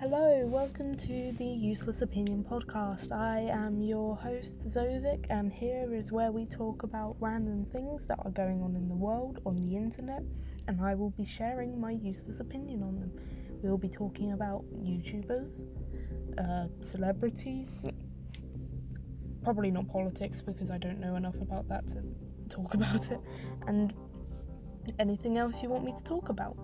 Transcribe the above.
Hello, welcome to the Useless Opinion podcast. I am your host Zozik, and here is where we talk about random things that are going on in the world on the internet, and I will be sharing my useless opinion on them. We will be talking about YouTubers, uh, celebrities, probably not politics because I don't know enough about that to talk about it, and anything else you want me to talk about.